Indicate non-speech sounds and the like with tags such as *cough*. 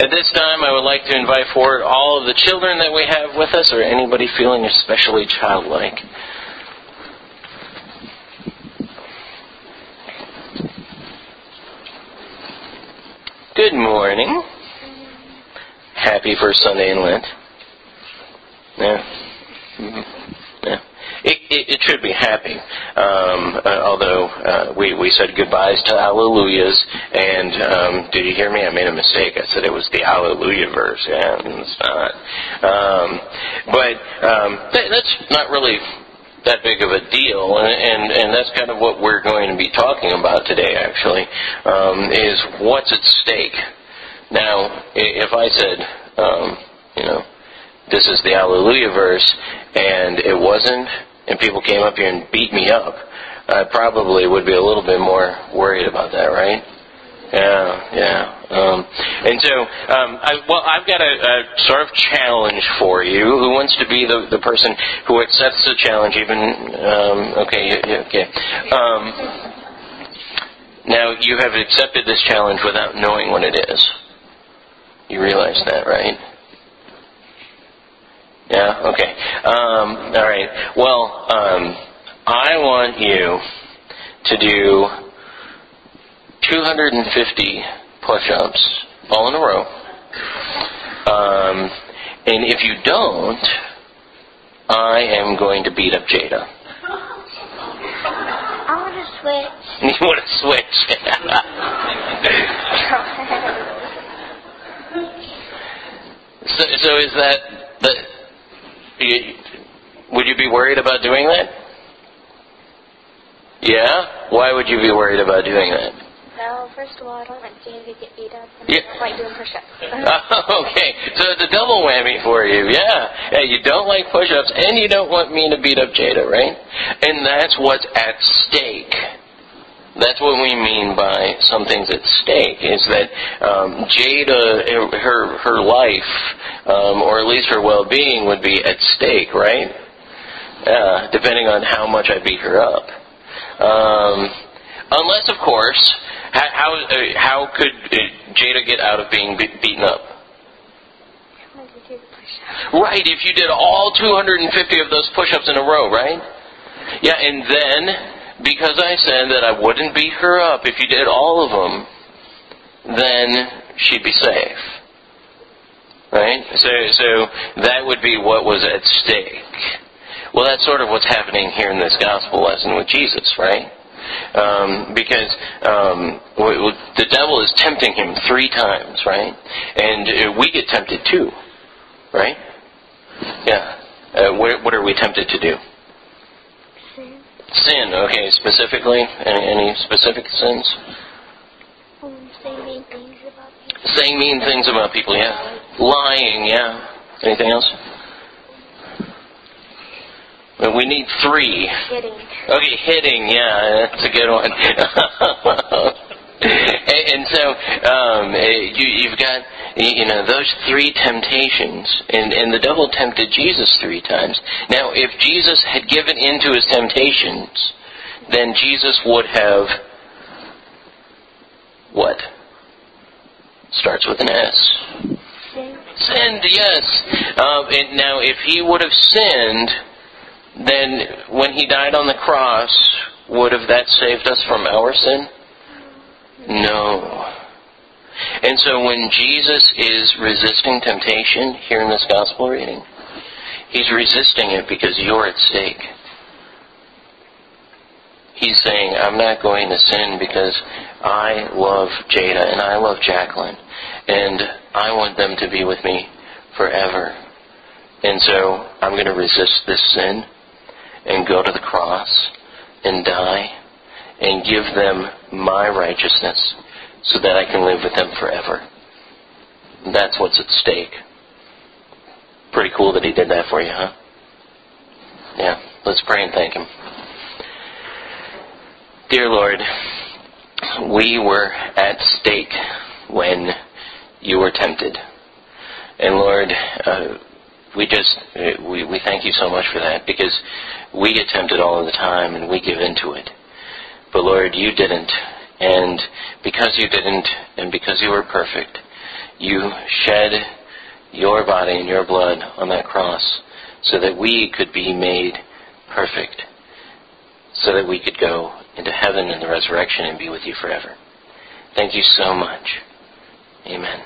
At this time, I would like to invite forward all of the children that we have with us, or anybody feeling especially childlike. Good morning. Happy first Sunday in Lent. Yeah. Mm-hmm. It, it, should be happy. Um, uh, although uh, we we said goodbyes to Alleluias, and um, did you hear me? I made a mistake. I said it was the Alleluia verse. Yeah, it's not. Um, but um, that, that's not really that big of a deal, and, and and that's kind of what we're going to be talking about today. Actually, um, is what's at stake. Now, if I said, um, you know, this is the Alleluia verse, and it wasn't, and people came up here and beat me up, I probably would be a little bit more worried about that, right? Yeah, yeah. Um, and so, um, I, well, I've got a, a sort of challenge for you. Who wants to be the, the person who accepts the challenge? Even um, okay, okay. Um, now you have accepted this challenge without knowing what it is. You realize that, right? Yeah. Okay. Um, all right. Well, um, I want you to do 250 push-ups all in a row. Um, and if you don't, I am going to beat up Jada. I want to switch. *laughs* You want to switch? *laughs* so, so is that Would you be worried about doing that? Yeah. Why would you be worried about doing that? well, first of all, I don't like Jane to get beat up, and Yeah. I don't like doing push-ups. *laughs* *laughs* okay, so it's a double whammy for you. Yeah. yeah, you don't like push-ups, and you don't want me to beat up Jada, right? And that's what's at stake. That's what we mean by something's at stake. Is that um, Jada, her her life, um, or at least her well-being, would be at stake, right? Uh, depending on how much I beat her up. Um, unless, of course, how how, uh, how could uh, Jada get out of being be- beaten up? Right, if you did all 250 of those push-ups in a row, right? Yeah, and then because I said that I wouldn't beat her up if you did all of them, then she'd be safe. Right? So so that would be what was at stake. Well, that's sort of what's happening here in this gospel lesson with Jesus, right? Um, because um, the devil is tempting him three times, right? And uh, we get tempted too, right? Yeah. Uh, what, what are we tempted to do? Sin. Okay. Specifically, any, any specific sins? Um, say mean things about people. Saying mean things about people. Yeah. Lying. Yeah. Anything else? Well, we need three. Hitting. Okay, hitting, yeah, that's a good one. *laughs* *laughs* and, and so um, eh, you, you've got you know those three temptations, and, and the devil tempted Jesus three times. Now, if Jesus had given in to his temptations, then Jesus would have what? Starts with an S. Sin. Sinned, yes. Um, and now, if he would have sinned, then when he died on the cross, would have that saved us from our sin? No. And so when Jesus is resisting temptation here in this gospel reading, he's resisting it because you're at stake. He's saying, I'm not going to sin because I love Jada and I love Jacqueline and I want them to be with me forever. And so I'm going to resist this sin and go to the cross and die and give them my righteousness so that I can live with them forever. That's what's at stake. Pretty cool that he did that for you, huh? Yeah, let's pray and thank him. Dear Lord, we were at stake when you were tempted. And Lord, uh, we just uh, we we thank you so much for that because we get tempted all of the time and we give into it. But Lord, you didn't, and because you didn't, and because you were perfect, you shed your body and your blood on that cross so that we could be made perfect, so that we could go into heaven in the resurrection and be with you forever. Thank you so much. Amen.